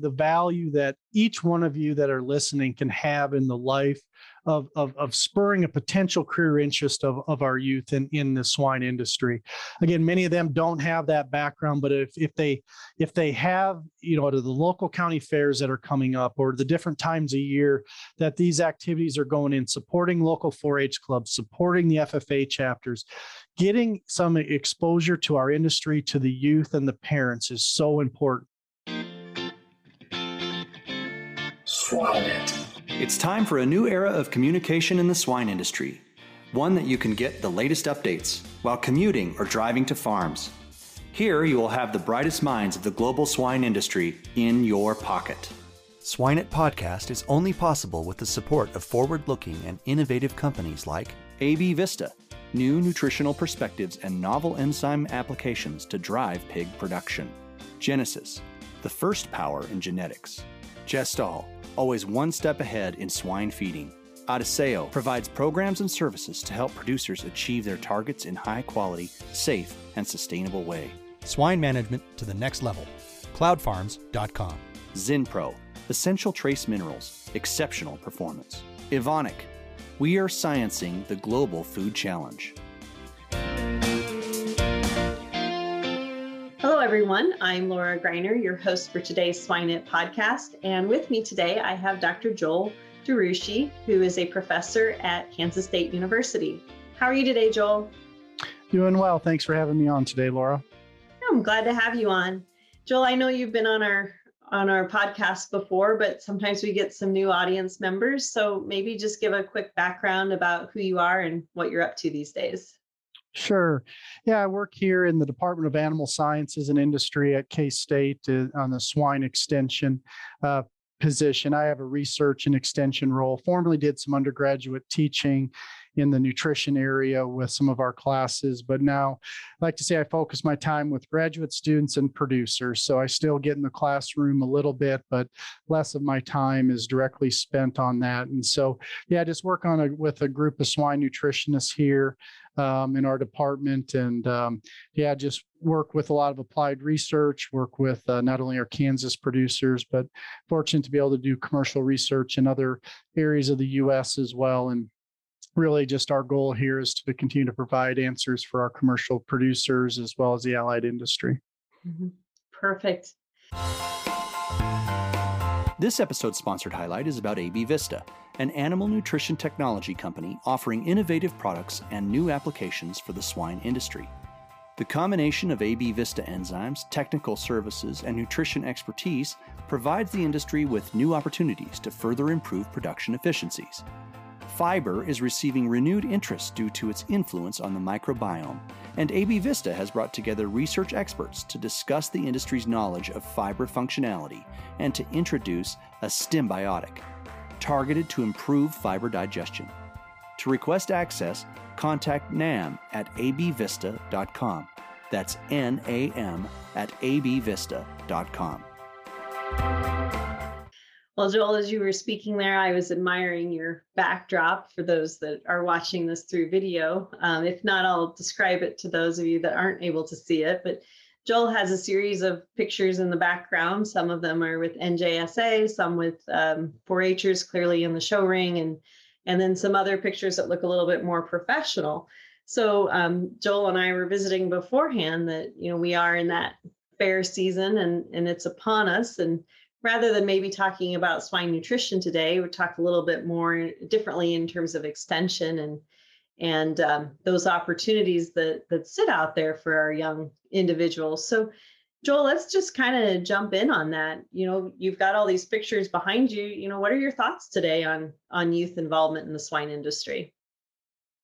the value that each one of you that are listening can have in the life of, of, of spurring a potential career interest of, of our youth in, in the swine industry. Again, many of them don't have that background, but if, if they if they have, you know, to the local county fairs that are coming up or the different times a year that these activities are going in, supporting local 4-H clubs, supporting the FFA chapters, getting some exposure to our industry, to the youth and the parents is so important. Swine it. It's time for a new era of communication in the swine industry, one that you can get the latest updates while commuting or driving to farms. Here you will have the brightest minds of the global swine industry in your pocket. SwineIt podcast is only possible with the support of forward looking and innovative companies like AB Vista, new nutritional perspectives and novel enzyme applications to drive pig production. Genesus, the first power in genetics. Gestal, always one step ahead in swine feeding. Adisseo provides programs and services to help producers achieve their targets in high quality, safe, and sustainable way. Swine management to the next level. Cloudfarms.com. Zinpro, essential trace minerals, exceptional performance. Evonik, we are sciencing the global food challenge. Everyone. I'm Laura Greiner, your host for today's SwineIt podcast. And with me today, I have Dr. Joel DeRouchey, who is a professor at Kansas State University. How are you today, Joel? Doing well. Thanks for having me on today, Laura. I'm glad to have you on. Joel, I know you've been on our on our podcast before, but sometimes we get some new audience members. So maybe just give a quick background about who you are and what you're up to these days. Sure. Yeah, I work here in the Department of Animal Sciences and Industry at K State uh, on the swine extension uh, position. I have a research and extension role. Formerly did some undergraduate teaching in the nutrition area with some of our classes, but now I like to say I focus my time with graduate students and producers. So I still get in the classroom a little bit, but less of my time is directly spent on that. And so, yeah, I just work on a with a group of swine nutritionists here um, in our department. And um, yeah, just work with a lot of applied research, work with uh, not only our Kansas producers, but fortunate to be able to do commercial research in other areas of the US as well. And really just our goal here is to continue to provide answers for our commercial producers as well as the allied industry. Mm-hmm. Perfect. This episode's sponsored highlight is about AB Vista, an animal nutrition technology company offering innovative products and new applications for the swine industry. The combination of AB Vista enzymes, technical services, and nutrition expertise provides the industry with new opportunities to further improve production efficiencies. Fiber is receiving renewed interest due to its influence on the microbiome, and AB Vista has brought together research experts to discuss the industry's knowledge of fiber functionality and to introduce a Stimbiotic, targeted to improve fiber digestion. To request access, contact NAM at abvista.com. That's N A M at abvista.com. Well, Joel, as you were speaking there, I was admiring your backdrop for those that are watching this through video. Um, if not, I'll describe it to those of you that aren't able to see it. But Joel has a series of pictures in the background. Some of them are with NJSA, some with um, 4-Hers clearly in the show ring, and and then some other pictures that look a little bit more professional. So um, Joel and I were visiting beforehand that you know we are in that fair season and and it's upon us and rather than maybe talking about swine nutrition today, we talk a little bit more differently in terms of extension and and um, those opportunities that that sit out there for our young individuals. So, Joel, let's just kind of jump in on that. You know, you've got all these pictures behind you. You know, what are your thoughts today on on youth involvement in the swine industry?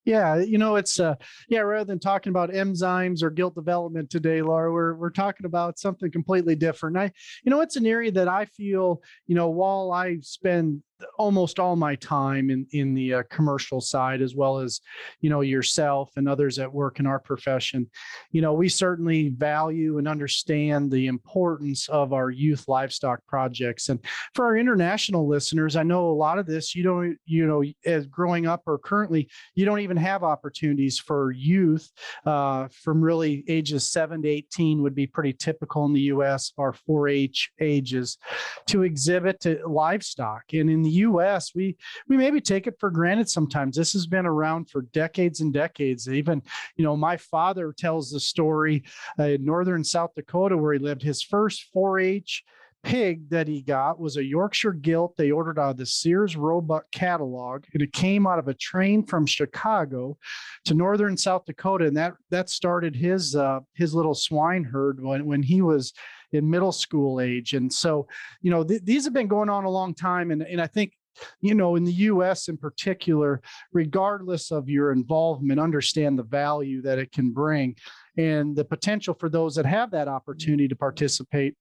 Yeah, you know, it's uh yeah, rather than talking about enzymes or gilt development today, Laura, we're we're talking about something completely different. I, you know, it's an area that I feel, you know, while I spend almost all my time in in the uh, commercial side as well as you know yourself and others that work in our profession. You know we certainly value and understand the importance of our youth livestock projects. And for our international listeners i know a lot of this you don't you know as growing up or currently you don't even have opportunities for youth uh, from really ages 7 to 18 would be pretty typical in the us our 4-h ages to exhibit to livestock. And in the us we we maybe take it for granted sometimes. This has been around for decades and decades. Even you know my father tells the story uh, in northern south dakota where he lived. His first 4-h pig that he got was a Yorkshire gilt they ordered out of the Sears Roebuck catalog, and it came out of a train from Chicago to northern South Dakota, and that that started his uh, his little swine herd when when he was in middle school age. And so, you know, th- these have been going on a long time, and and I think you know, in the US in particular, regardless of your involvement, understand the value that it can bring and the potential for those that have that opportunity to participate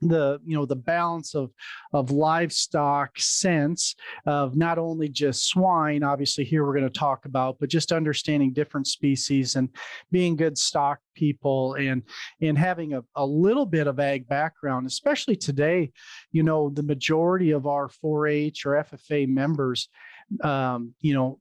the you know the balance of of livestock sense of not only just swine obviously here we're going to talk about but just understanding different species and being good stock people and and having a, a little bit of ag background especially today you know the majority of our 4-h or ffa members um, you know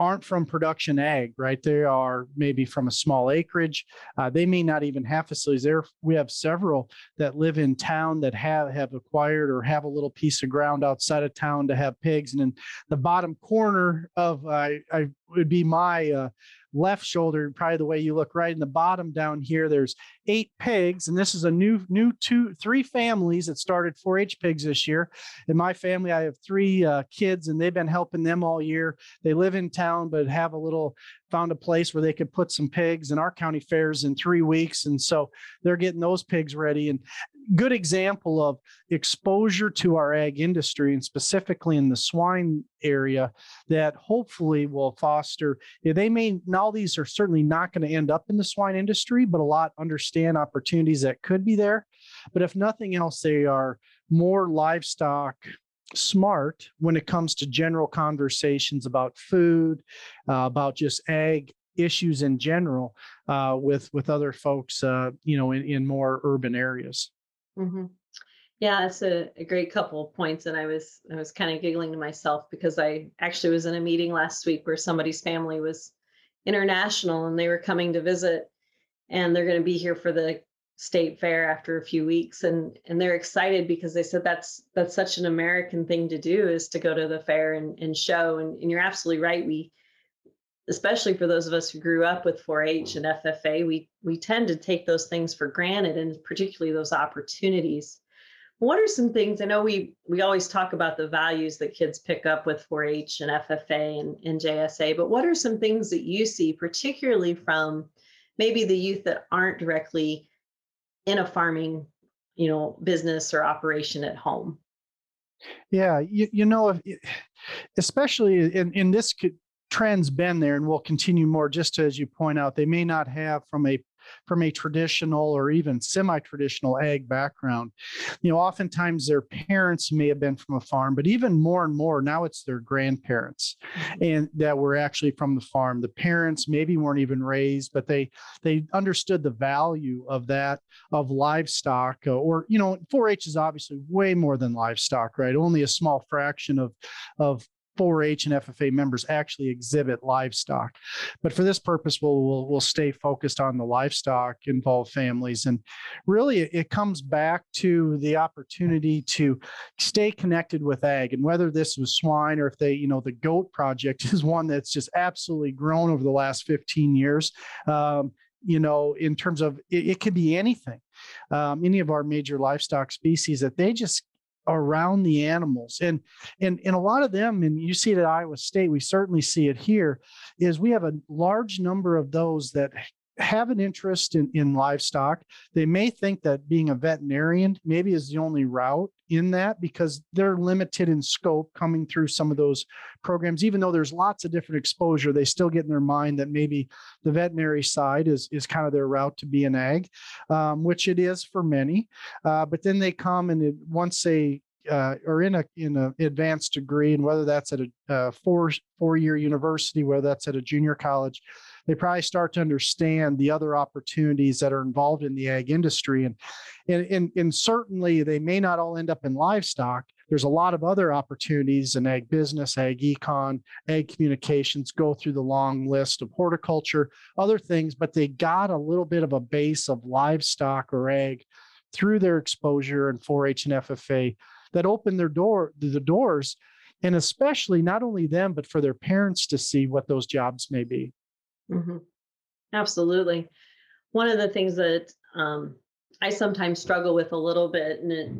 aren't from production ag, right? They are maybe from a small acreage. Uh, they may not even have facilities there. We have several that live in town that have have acquired or have a little piece of ground outside of town to have pigs. And in the bottom corner of I, I would be my uh, left shoulder, probably the way you look right in the bottom down here, there's eight pigs. And this is a new, new two, three families that started 4 H pigs this year. In my family, I have three uh, kids and they've been helping them all year. They live in town, but have a little found a place where they could put some pigs in our county fairs in three weeks. And so they're getting those pigs ready. And good example of exposure to our ag industry and specifically in the swine area that hopefully will foster they may all these are certainly not going to end up in the swine industry but a lot understand opportunities that could be there. But if nothing else they are more livestock smart when it comes to general conversations about food uh, about just ag issues in general uh, with with other folks uh, you know in, in more urban areas Mm-hmm. Yeah, that's a, a great couple of points, and I was I was kind of giggling to myself because I actually was in a meeting last week where somebody's family was international and they were coming to visit, and they're going to be here for the state fair after a few weeks, and and they're excited because they said that's that's such an American thing to do is to go to the fair and, and show, and, and you're absolutely right. We especially for those of us who grew up with 4-H mm. and FFA, we we tend to take those things for granted, and particularly those opportunities. What are some things? I know we we always talk about the values that kids pick up with 4-H and FFA and, and JSA, but what are some things that you see, particularly from maybe the youth that aren't directly in a farming, you know, business or operation at home? Yeah, you, you know, especially in in this trend's been there and will continue more. Just as you point out they may not have from a from a traditional or even semi-traditional ag background. You know oftentimes their parents may have been from a farm but even more and more now it's their grandparents mm-hmm. and that were actually from the farm. The parents maybe weren't even raised but they they understood the value of that of livestock uh, or you know 4-h is obviously way more than livestock right? Only a small fraction of of 4-H and FFA members actually exhibit livestock. But for this purpose, we'll, we'll, we'll stay focused on the livestock involved families. And really, it, it comes back to the opportunity to stay connected with ag. And whether this was swine or if they, you know, the GOAT project is one that's just absolutely grown over the last 15 years. Um, you know, in terms of it, it could be anything, um, any of our major livestock species that they just around the animals and and and a lot of them and you see it at iowa state we certainly see it here is we have a large number of those that have an interest in, in livestock. They may think that being a veterinarian maybe is the only route in that because they're limited in scope coming through some of those programs. Even though there's lots of different exposure, they still get in their mind that maybe the veterinary side is, is kind of their route to be an ag, um, which it is for many. Uh, but then they come and it, once they uh, or in a in an advanced degree, and whether that's at a, a four four year university, whether that's at a junior college, they probably start to understand the other opportunities that are involved in the ag industry, and and and, and certainly they may not all end up in livestock. There's a lot of other opportunities in ag business, ag econ, ag communications. Go through the long list of horticulture, other things, but they got a little bit of a base of livestock or ag through their exposure in 4-H and FFA that open their door the doors and especially not only them but for their parents to see what those jobs may be mm-hmm. absolutely one of the things that um, i sometimes struggle with a little bit and it,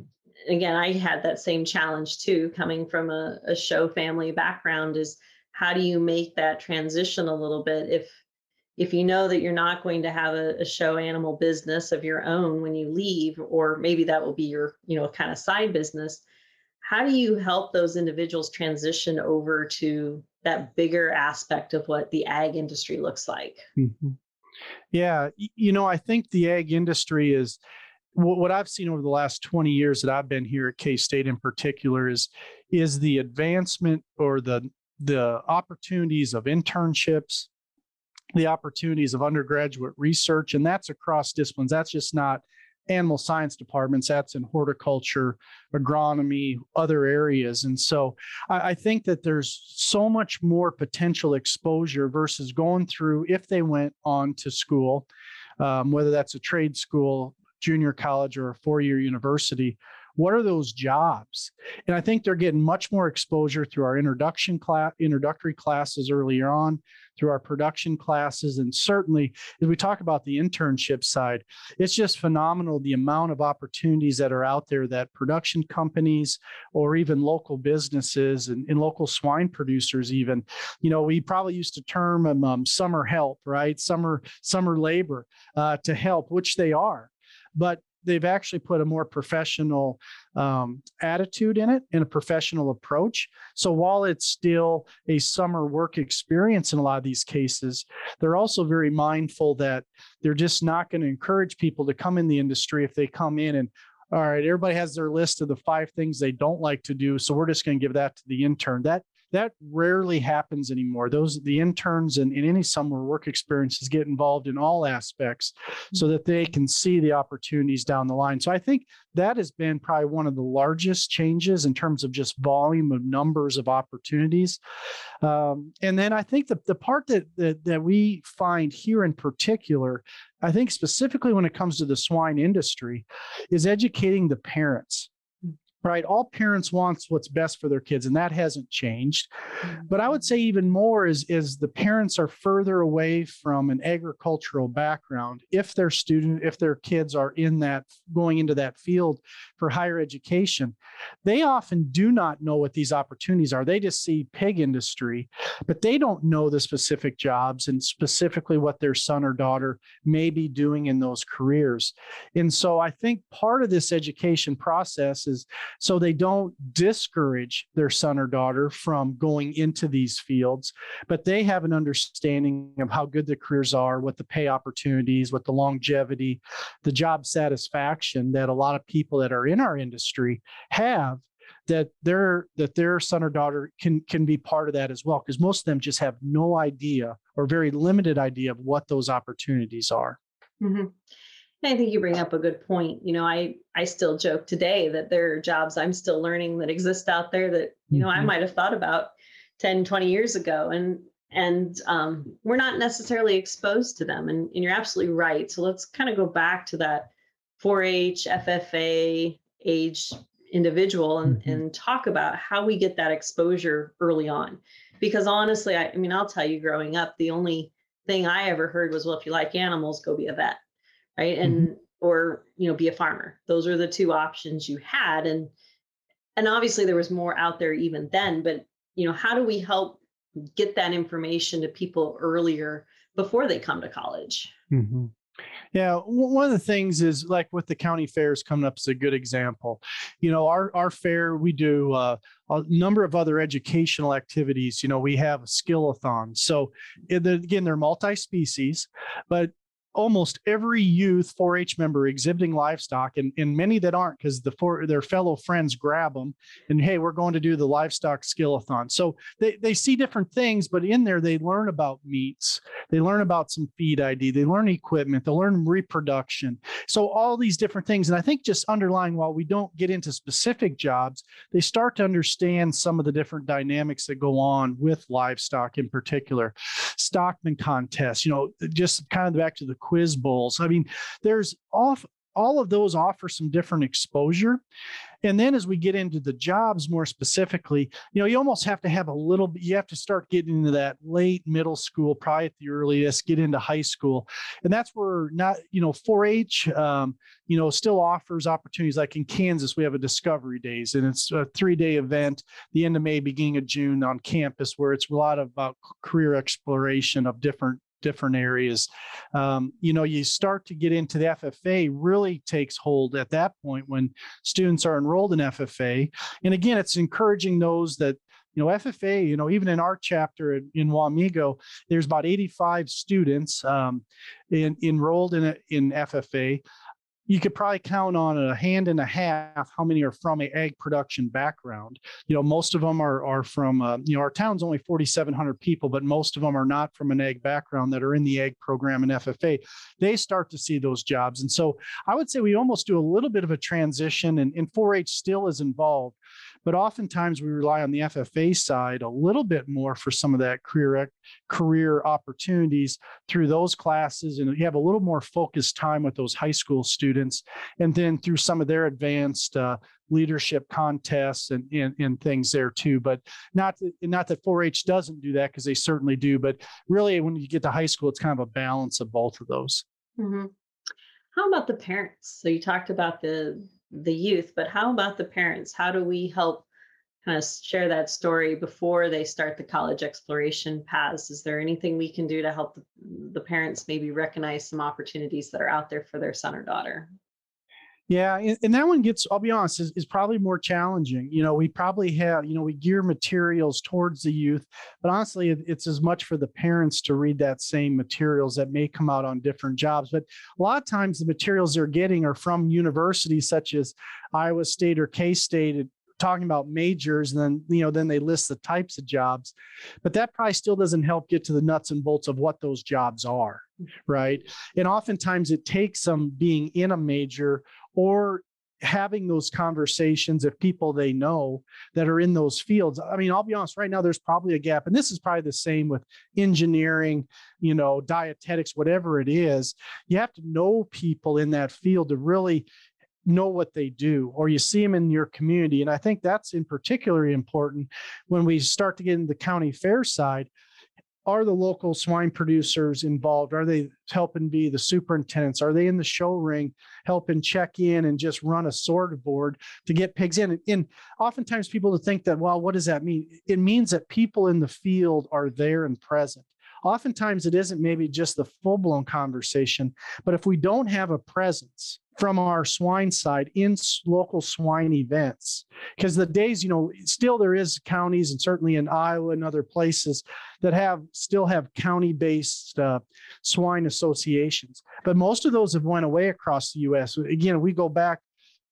again i had that same challenge too coming from a, a show family background is how do you make that transition a little bit if if you know that you're not going to have a, a, show animal business of your own when you leave or maybe that will be your you know kind of side business how do you help those individuals transition over to that bigger aspect of what the ag industry looks like mm-hmm. yeah you know i think the ag industry is what I've seen over the last 20 years that I've been here at K State in particular is is the advancement or the the opportunities of internships, the opportunities of undergraduate research, and that's across disciplines. That's just not animal science departments, that's in horticulture, agronomy, other areas. And so I, I, think that there's so much more potential exposure versus going through if they went on to school, um, whether that's a trade school, junior college, or a four year university what are those jobs and i think they're getting much more exposure through our introduction class introductory classes earlier on through our production classes and certainly as we talk about the internship side it's just phenomenal the amount of opportunities that are out there that production companies or even local businesses and, and local swine producers even you know we probably used to term them um, summer help right? Summer summer labor uh, to help which they are. But they've actually put a more professional um, attitude in it and a professional approach. So while it's still a summer work experience in a lot of these cases, they're also very mindful that they're just not going to encourage people to come in the industry if they come in and all right, everybody has their list of the five things they don't like to do. So we're just going to give that to the intern. That that rarely happens anymore. Those the interns and in any summer work experiences get involved in all aspects so that they can see the opportunities down the line. So I think that has been probably one of the largest changes in terms of just volume of numbers of opportunities. Um, and then I think the, the part that, that that we find here in particular, I think specifically when it comes to the swine industry, is educating the parents right? All parents wants what's best for their kids, and that hasn't changed. But I would mm-hmm. say even more is is the parents are further away from an agricultural background. If their student, if their kids are in that going into that field for higher education, they often do not know what these opportunities are. They just see pig industry, but they don't know the specific jobs and specifically what their son or daughter may be doing in those careers. And so I think part of this education process is so they don't discourage their son or daughter from going into these fields, but they have an understanding of how good the careers are, what the pay opportunities, what the longevity, the job satisfaction that a lot of people that are in our industry have that their that their son or daughter can can be part of that as well because most of them just have no idea or very limited idea of what those opportunities are mm-hmm. I think you bring up a good point. You know, I I still joke today that there are jobs I'm still learning that exist out there that, you know, mm-hmm. I might have thought about 10, 20 years ago. And and um, we're not necessarily exposed to them. And, and you're absolutely right. So let's kind of go back to that 4-H, FFA age individual and, mm-hmm. and talk about how we get that exposure early on. Because honestly, I, I mean, I'll tell you, growing up, the only thing I ever heard was, well, if you like animals, go be a vet right and mm-hmm. or you know be a farmer those are the two options you had and and obviously there was more out there even then but you know how do we help get that information to people earlier before they come to college mm-hmm. Yeah, one of the things is like with the county fairs coming up is a good example. You know, our our fair we do uh, a number of other educational activities. You know, we have skillathons. So again, they're multi-species, but almost every youth 4-H member exhibiting livestock, and, and many that aren't because the four their fellow friends grab them and hey, we're going to do the livestock skillathon. So they, they see different things, but in there they learn about meats, they learn about some feed ID, they learn equipment, they learn reproduction. So all these different things. And I think just underlying while we don't get into specific jobs, they start to understand some of the different dynamics that go on with livestock in particular. Stockman contests, you know, just kind of back to the quiz bowls. I mean, there's off all of those offer some different exposure. And then as we get into the jobs more specifically, you know, you almost have to have a little bit, you have to start getting into that late middle school, probably at the earliest, get into high school. And that's where not, you know, 4 H, um, you know, still offers opportunities. Like in Kansas, we have a Discovery Days, and it's a three day event, the end of May, beginning of June on campus, where it's a lot about career exploration of different different areas. Um, you know, you start to get into the FFA really takes hold at that point when students are enrolled in FFA. And again, it's encouraging those that you know ffa you know even in our chapter in, in wamego there's about 85 students um, in, enrolled in, in ffa you could probably count on a hand and a half how many are from a ag production background. You know, most of them are are from uh, you know our town's only 4,700 people, but most of them are not from an ag background that are in the ag program in FFA. They start to see those jobs, and so I would say we almost do a little bit of a transition, and, and 4-H still is involved, but oftentimes we rely on the FFA side a little bit more for some of that career career opportunities through those classes, and you have a little more focused time with those high school students, and then through some of their advanced uh, leadership contests and, and, and things there too. But not that, not that 4-H doesn't do that because they certainly do. But really, when you get to high school, it's kind of a balance of both of those. Mm-hmm. How about the parents? So you talked about the the youth, but how about the parents? How do we help kind of share that story before they start the college exploration paths? Is there anything we can do to help the, the parents maybe recognize some opportunities that are out there for their son or daughter? Yeah, and, that one gets, I'll be honest, is, is probably more challenging. You know, we probably have, you know, we gear materials towards the youth, but honestly, it's as much for the parents to read that same materials that may come out on different jobs. But a lot of times the materials they're getting are from universities such as Iowa State or K State uh, talking about majors and then you know then they list the types of jobs but that probably still doesn't help get to the nuts and bolts of what those jobs are right and oftentimes it takes some being in a major or having those conversations of people they know that are in those fields. I mean, I'll be honest, right now there's probably a gap, and this is probably the same with engineering, you know, dietetics, whatever it is. You have to know people in that field to really know what they do or you see them in your community and i think that's in particularly important when we start to get into the county fair side are the local swine producers involved? Are they helping be the superintendents? Are they in the show ring helping check in and just run a sort of board to get pigs in? And, oftentimes people think that, well, what does that mean? It means that people in the field are there and present. Oftentimes it isn't maybe just the full blown conversation, but if we don't have a presence, from our swine side in local swine events. Because the days you know still there is counties and certainly in iowa and other places that have still have county based uh, swine associations. But most of those have went away across the us again we go back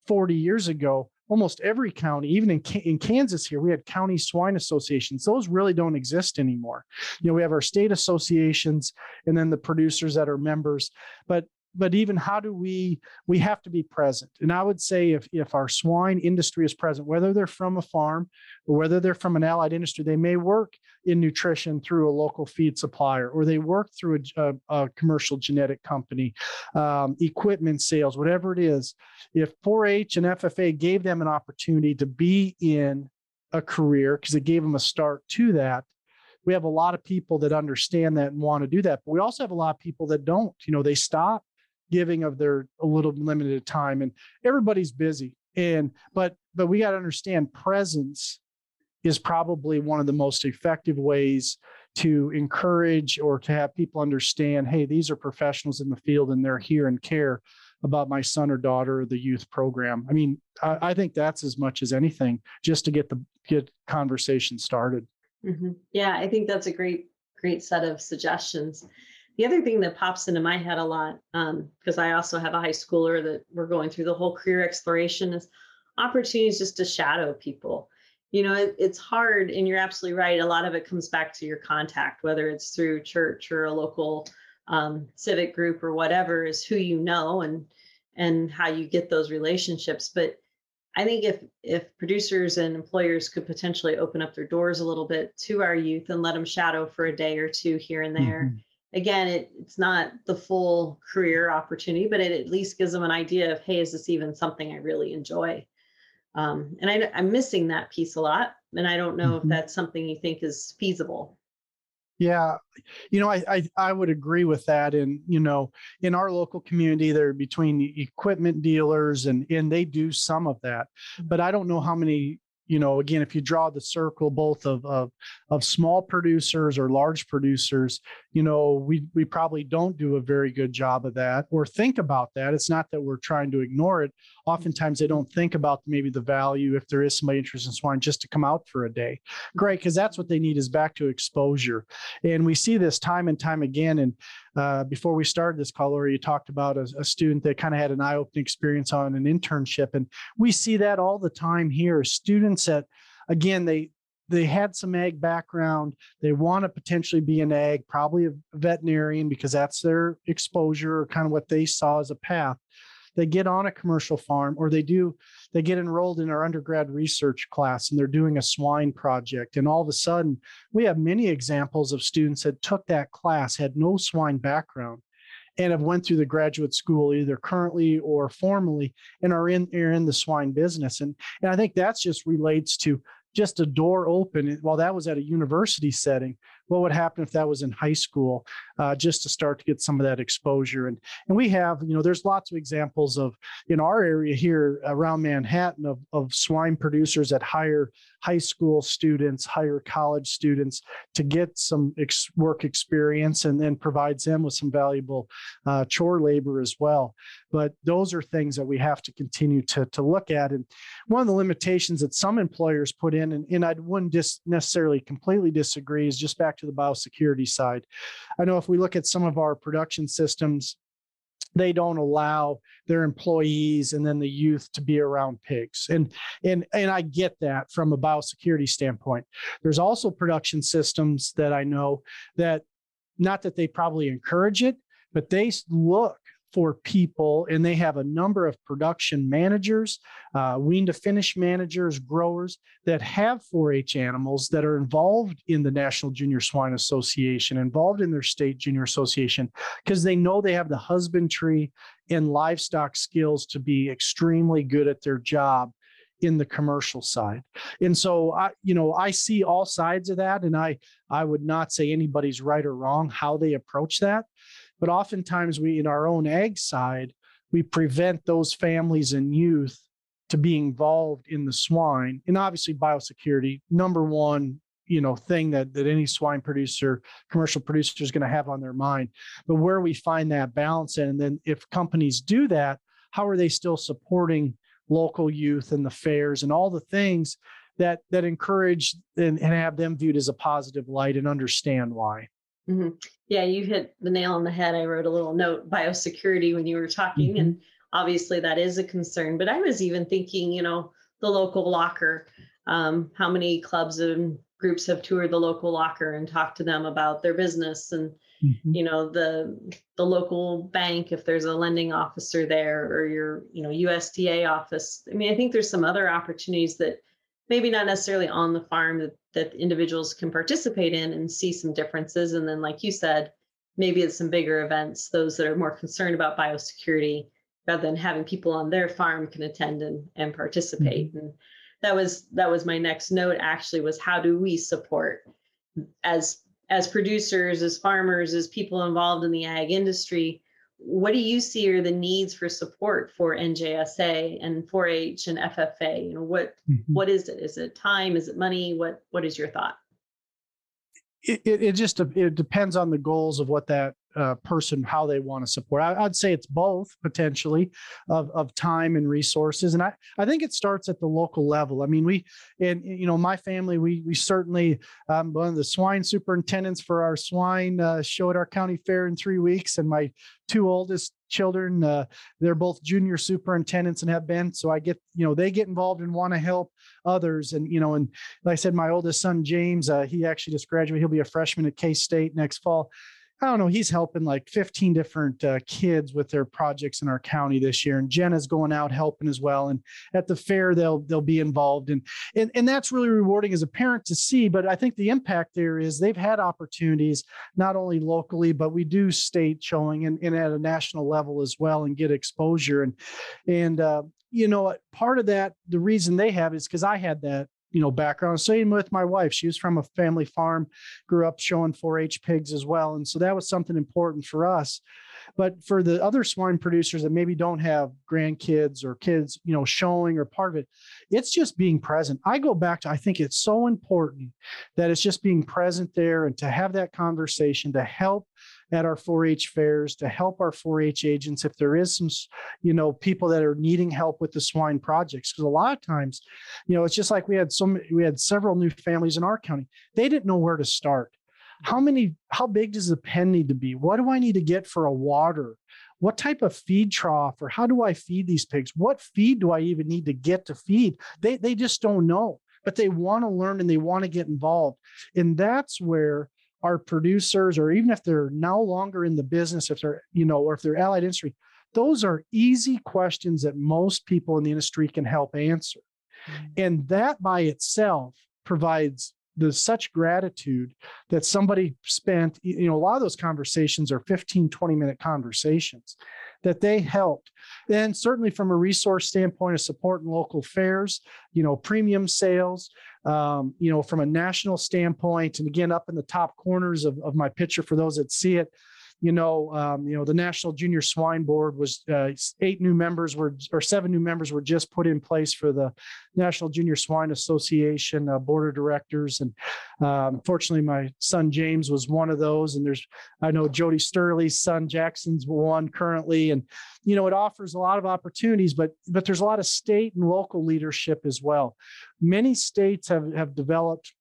40 years ago almost every county even in, in kansas here we had county swine associations. Those really don't exist anymore. You know we have our state associations and then the producers that are members. But but even how do we we have to be present. And i would say if if our swine industry is present whether they're from a farm or whether they're from an allied industry they may work in nutrition through a local feed supplier or they work through a, a, a commercial genetic company um, equipment sales whatever it is. If 4-h and ffa gave them an opportunity to be in a career because it gave them a start to that we have a lot of people that understand that and want to do that. But we also have a lot of people that don't. You know they stop giving of their a little limited time and everybody's busy. And but but we got to understand presence is probably one of the most effective ways to encourage or to have people understand hey these are professionals in the field and they're here and care about my son or daughter or the youth program. I mean i, I think that's as much as anything just to get the get conversation started. Mm-hmm. yeah i think that's a great great set of suggestions the other thing that pops into my head a lot, because um, I also have a high schooler that we're going through the whole career exploration, is opportunities just to shadow people. You know, it, it's hard, and you're absolutely right. A lot of it comes back to your contact, whether it's through church or a local um, civic group or whatever, is who you know and and how you get those relationships. But I think if if producers and employers could potentially open up their doors a little bit to our youth and let them shadow for a day or two here and there. Mm-hmm. Again, it, it's not the full career opportunity, but it at least gives them an idea of, hey, is this even something I really enjoy? Um, and I, I'm missing that piece a lot. And I don't know mm-hmm. if that's something you think is feasible. Yeah, you know, I, I, I would agree with that. And you know, in our local community, they're between equipment dealers, and and they do some of that. But I don't know how many you know again if you draw the circle both of of of small producers or large producers you know we we probably don't do a very good job of that or think about that. It's not that we're trying to ignore it oftentimes they don't think about maybe the value if there is somebody interested in swine just to come out for a day great because that's what they need is back to exposure and we see this time and time again and uh, before we started this call, Lori, you talked about a, a student that kind of had an eye-opening experience on an internship, and we see that all the time here. Students that, again, they they had some ag background. They want to potentially be an ag, probably a veterinarian because that's their exposure or kind of what they saw as a path they get on a commercial farm or they do they get enrolled in our undergrad research class and they're doing a swine project. And all of a sudden we have many examples of students that took that class had no swine background and have went through the graduate school either currently or formally and are in are in the swine business. And and I think that's just relates to just a door open. While that was at a university setting what would happen if that was in high school uh, just to start to get some of that exposure. And and we have you know there's lots of examples of in our area here around manhattan of, of swine producers that hire high school students hire college students to get some ex- work experience and then provides them with some valuable uh, chore labor as well. But those are things that we have to continue to, to look at. And one of the limitations that some employers put in and, and i wouldn't dis- necessarily completely disagree is just back to the biosecurity side. I know if we look at some of our production systems, they don't allow their employees and then the youth to be around pigs and and and i get that from a biosecurity standpoint there's also production systems that i know that not that they probably encourage it but they look for people, and they have a number of production managers, uh, wean to finish managers, growers that have 4 H animals that are involved in the National Junior Swine Association, involved in their state junior association, because they know they have the husbandry and livestock skills to be extremely good at their job in the commercial side. And so I you know I see all sides of that and I I would not say anybody's right or wrong how they approach that. But oftentimes, we, in our own ag side, we prevent those families and youth to be involved in the swine. And obviously, biosecurity, number one, you know, thing that that any swine producer, commercial producer is going to have on their mind. But where we find that balance, and then if companies do that, how are they still supporting local youth and the fairs and all the things that that encourage and, and have them viewed as a positive light and understand why? Mm-hmm. Yeah, you hit the nail on the head. I wrote a little note biosecurity when you were talking, mm-hmm. and obviously that is a concern. But I was even thinking, you know, the local locker. Um, how many clubs and groups have toured the local locker and talked to them about their business and mm-hmm. you know the the local bank if there's a lending officer there or your you know USDA office. I mean, I think there's some other opportunities that maybe not necessarily on the farm that, that individuals can participate in and see some differences. And then, like you said, maybe it's some bigger events, those that are more concerned about biosecurity, rather than having people on their farm can attend and, and participate. Mm-hmm. And that was that was my next note actually was how do we support as as producers, as farmers, as people involved in the ag industry, what do you see are the needs for support for NJSA and 4-H and FFA? You know, what mm-hmm. what is it? Is it time? Is it money? What what is your thought? It, it, it just it depends on the goals of what that uh, person how they want to support. I, would say it's both potentially of, of time and resources. And I, I think it starts at the local level. I mean, we, and you know, my family, we, we certainly, um, one of the swine superintendents for our swine uh, show at our county fair in three weeks. And my two oldest children, uh, they're both junior superintendents and have been. So I get, you know, they get involved and want to help others. And, you know, and like I said, my oldest son, James, uh, he actually just graduated. He'll be a freshman at K State next fall. I don't know, he's helping like 15 different uh, kids with their projects in our county this year. And Jenna's going out helping as well. And at the fair, they'll they'll be involved. And, and, and that's really rewarding as a parent to see. But I think the impact there is they've had opportunities, not only locally, but we do state showing and, and at a national level as well and get exposure. And and uh, you know, part of that, the reason they have is because I had that you know background. Same with my wife. She was from a family farm grew up showing 4-h pigs as well. And so that was something important for us. But for the other swine producers that maybe don't have grandkids or kids you know showing or part of it it's just being present. I go back to i think it's so important that it's just being present there and to have that conversation to help at our 4-H fairs to help our 4-H agents if there is some, you know, people that are needing help with the swine projects. Because a lot of times, you know, it's just like we had some, we had several new families in our county. They didn't know where to start. How many, how big does the pen need to be? What do I need to get for a water? What type of feed trough or how do I feed these pigs? What feed do I even need to get to feed? They, they just don't know but they want to learn and they want to get involved. And that's where our producers, or even if they're no longer in the business, if they're, you know, or if they're allied industry, those are easy questions that most people in the industry can help answer. Mm-hmm. And that by itself provides the such gratitude that somebody spent, you know, a lot of those conversations are 15, 20 minute conversations that they helped. And certainly from a resource standpoint of supporting local fairs, you know, premium sales, um, you know, from a national standpoint, and again, up in the top corners of, of my picture for those that see it, you know, um, you know, the National Junior Swine Board was uh, eight new members were or seven new members were just put in place for the National Junior Swine Association uh, board of directors, and um, fortunately, my son James was one of those. And there's, I know Jodi Sterle's son Jackson's one currently, and you know, it offers a lot of opportunities, but but there's a lot of state and local leadership as well. Many states have have developed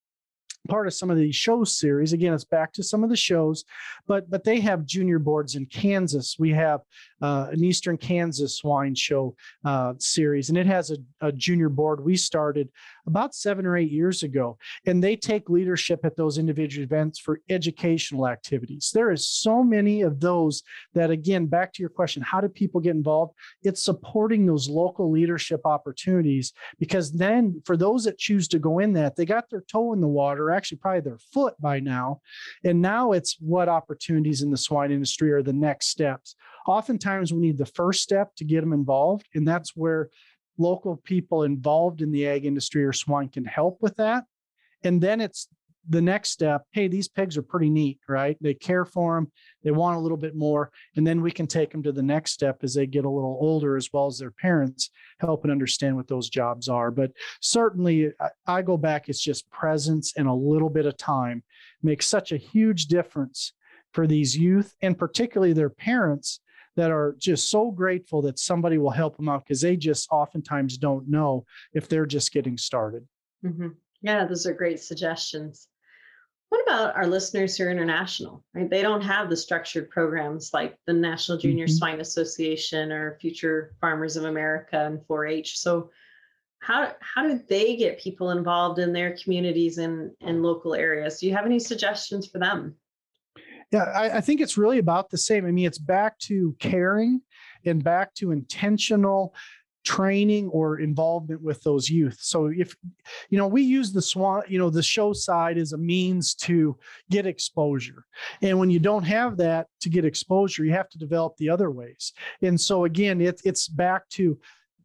part of some of these show series. Again, it's back to some of the shows, but but they have junior boards in Kansas. We have uh, an Eastern Kansas swine show uh, series, and it has a, a, junior board we started about seven or eight years ago. And they take leadership at those individual events for educational activities. There is so many of those that, again, back to your question, how do people get involved? It's supporting those local leadership opportunities because then for those that choose to go in that, they got their toe in the water, actually probably their foot by now. And now it's what opportunities in the swine industry are the next steps oftentimes we need the first step to get them involved and that's where local people involved in the ag industry or swine can help with that. And then it's the next step hey these pigs are pretty neat right? They care for them they want a little bit more and then we can take them to the next step as they get a little older as well as their parents help and understand what those jobs are. But certainly I, go back it's just presence and a little bit of time makes such a huge difference for these youth and particularly their parents that are just so grateful that somebody will help them out because they just oftentimes don't know if they're just getting started. Mm-hmm. Yeah, those are great suggestions. What about our listeners who are international? Right? They don't have the structured programs like the National Junior mm-hmm. Swine Association or Future Farmers of America and 4-H. So how how do they get people involved in their communities and, and local areas? Do you have any suggestions for them? Yeah, I, I think it's really about the same. I mean, it's back to caring and back to intentional training or involvement with those youth. So if you know, we use the swan, you know, the show side as a means to get exposure. And when you don't have that to get exposure, you have to develop the other ways. And so again, it, it's back to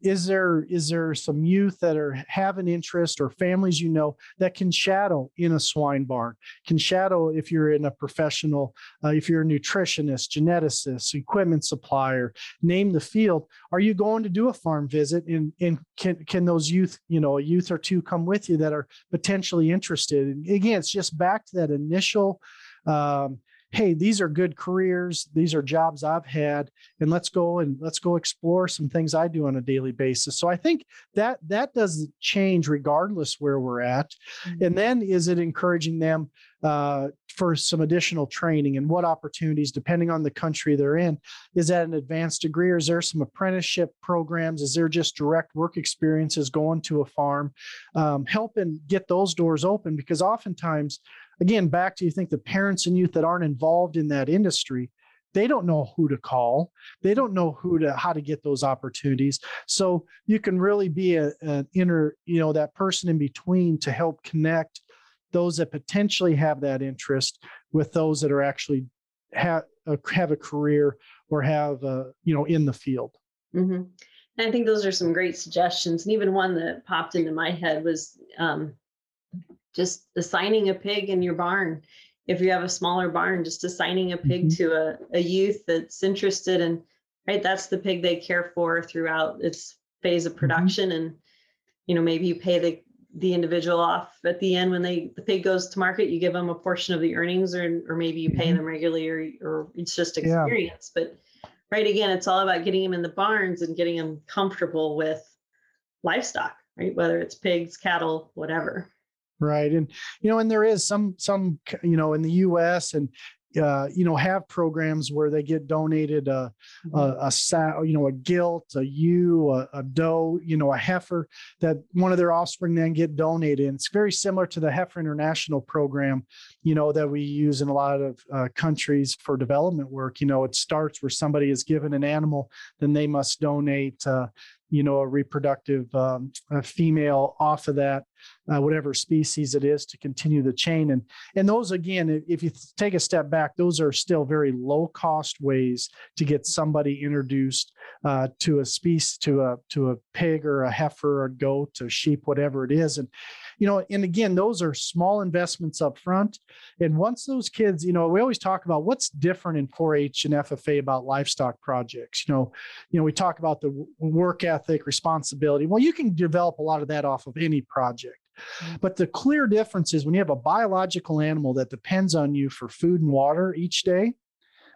is there is there some youth that are have an interest or families you know that can shadow in a swine barn can shadow if you're in a professional uh, if you're a nutritionist geneticist equipment supplier name the field are you going to do a farm visit? And, and can can those youth you know a youth or two come with you that are potentially interested? And again it's just back to that initial um, hey, these are good careers, these are jobs I've had, and let's go and let's go explore some things I do on a daily basis. So I think that that doesn't change regardless where we're at. Mm-hmm. And then is it encouraging them uh, for some additional training and what opportunities, depending on the country they're in, is that an advanced degree or is there some apprenticeship programs? Is there just direct work experiences going to a farm, um, helping get those doors open? Because oftentimes, again, back to you think the parents and youth that aren't involved in that industry, they don't know who to call they don't know who to how to get those opportunities so you can really be a, an inner you know that person in between to help connect those that potentially have that interest with those that are actually have a, have a career or have a, you know in the field. Mm-hmm. And I think those are some great suggestions. And even one that popped into my head was um, just assigning a pig in your barn. If you have a smaller barn, just assigning a pig mm-hmm. to a, a youth that's interested in, right? That's the pig they care for throughout its phase of mm-hmm. production. Mm-hmm. And, you know, maybe you pay the the individual off at the end when they the pig goes to market you give them a portion of the earnings or or maybe you pay mm-hmm. them regularly or, or it's just experience yeah. but right again it's all about getting them in the barns and getting them comfortable with livestock right whether it's pigs cattle whatever right and you know and there is some some you know in the us and uh, you know, have programs where they get donated a, mm-hmm. a, a sow, you know, a gilt, a ewe, a, a, doe, you know, a heifer that one of their offspring then get donated. And it's very similar to the Heifer International program, you know, that we use in a lot of uh, countries for development work. You know, it starts where somebody is given an animal, then they must donate, uh, you know, a reproductive um, a female off of that, uh, whatever species it is, to continue the chain. And and those again, if you take a step back, those are still very low cost ways to get somebody introduced uh, to a species, to a to a pig or a heifer or a goat, a sheep, whatever it is. And you know, and again, those are small investments up front. And once those kids, you know, we always talk about what's different in 4-H and FFA about livestock projects. You know, you know, we talk about the work ethic, responsibility. Well, you can develop a lot of that off of any project. But the clear difference is when you have a biological animal that depends on you for food and water each day,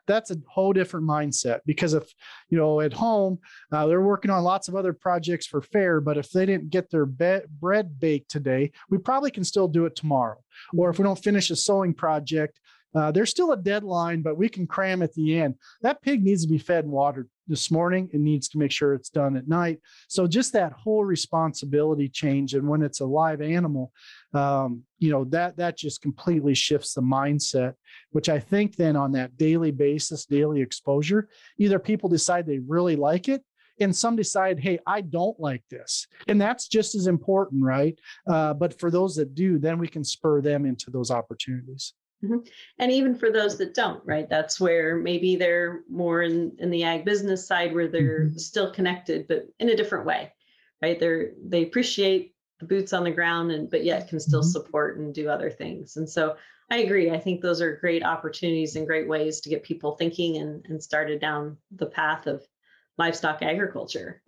that's a whole different mindset. Because if you know at home uh, they're working on lots of other projects for fair but if they didn't get their be- bread baked today we probably can still do it tomorrow. Or if we don't finish a sewing project uh, there's still a deadline, but we can cram at the end. That pig needs to be fed and watered this morning. It needs to make sure it's done at night. So just that whole responsibility change, and when it's a live animal, um, you know that that just completely shifts the mindset. Which I think then on that daily basis, daily exposure, either people decide they really like it and some decide hey i don't like this and that's just as important right uh, but for those that do then we can spur them into those opportunities Mm-hmm. And even for those that don't, right? That's where maybe they're more in, in the ag business side where they're mm-hmm. still connected, but in a different way, right? They're they appreciate the boots on the ground and but yet can still mm-hmm. support and do other things. And so I agree. I think those are great opportunities and great ways to get people thinking and, and started down the path of livestock agriculture.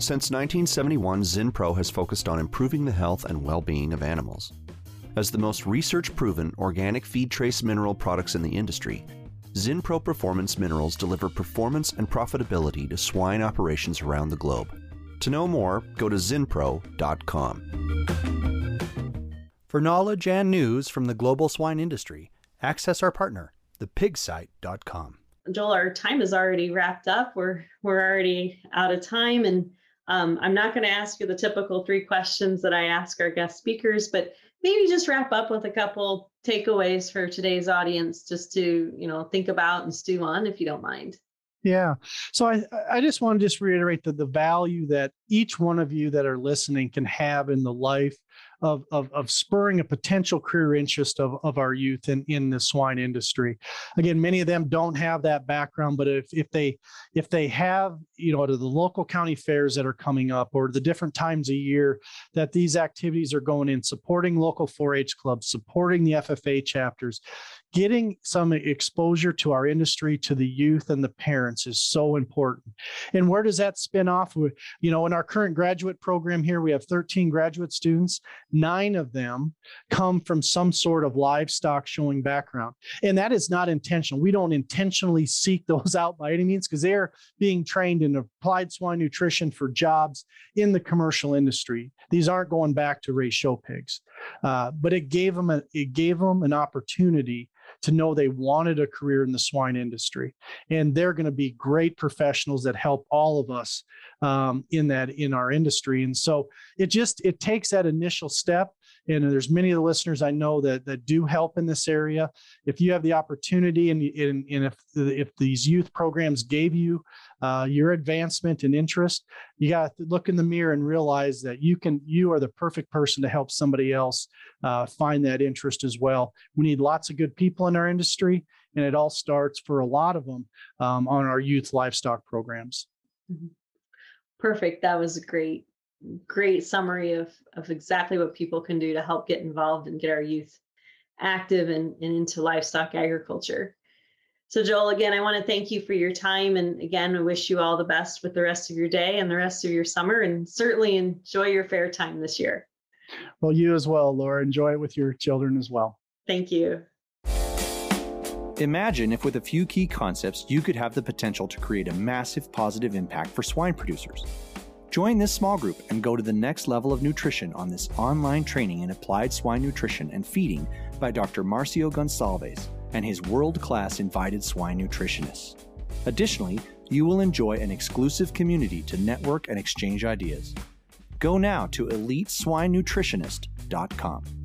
Since 1971, ZinPro has focused on improving the health and well being of animals. As the most research proven organic feed trace mineral products in the industry, ZinPro Performance Minerals deliver performance and profitability to swine operations around the globe. To know more, go to zinpro.com. For knowledge and news from the global swine industry, access our partner, thepigsite.com. Joel, our time is already wrapped up. We're we're already out of time, and um, I'm not going to ask you the typical three questions that I ask our guest speakers, but maybe just wrap up with a couple takeaways for today's audience just to you know think about and stew on if you don't mind. Yeah. So i i just want to just reiterate that the value that each one of you that are listening can have in the life of, of, of spurring a potential career interest of, of our youth in, in the swine industry. Again, many of them don't have that background, but if, if they if they have, you know, to the local county fairs that are coming up or the different times a year that these activities are going in, supporting local 4-H clubs, supporting the FFA chapters, getting some exposure to our industry to the youth and the parents is so important and where does that spin off you know in our our current graduate program here, we have 13 graduate students. Nine of them come from some sort of livestock showing background. And that is not intentional. We don't intentionally seek those out by any means because they're being trained in applied swine nutrition for jobs in the commercial industry. These aren't going back to raise show pigs. Uh, but it gave them a, it gave them an opportunity to know they wanted a career in the swine industry. And they're going to be great professionals that help all of us um, in that in our industry. And so it just it takes that initial step and there's many of the listeners i know that that do help in this area. If you have the opportunity and, and, and if if these youth programs gave you uh, your advancement and interest you got to look in the mirror and realize that you can you are the perfect person to help somebody else uh, find that interest as well. We need lots of good people in our industry and it all starts for a lot of them um, on our youth livestock programs. Mm-hmm. perfect. That was great great summary of of exactly what people can do to help get involved and get our youth active and, and into livestock agriculture so, Joel, again, I want to thank you for your time. And again, I wish you all the best with the rest of your day and the rest of your summer, and certainly enjoy your fair time this year. Well, you as well, Laura. Enjoy it with your children as well. Thank you. Imagine if, with a few key concepts, you could have the potential to create a massive positive impact for swine producers. Join this small group and go to the next level of nutrition on this online training in applied swine nutrition and feeding by Dr. Marcio Goncalves and his world class invited swine nutritionists. Additionally, you will enjoy an exclusive community to network and exchange ideas. Go now to eliteswinenutritionist.com.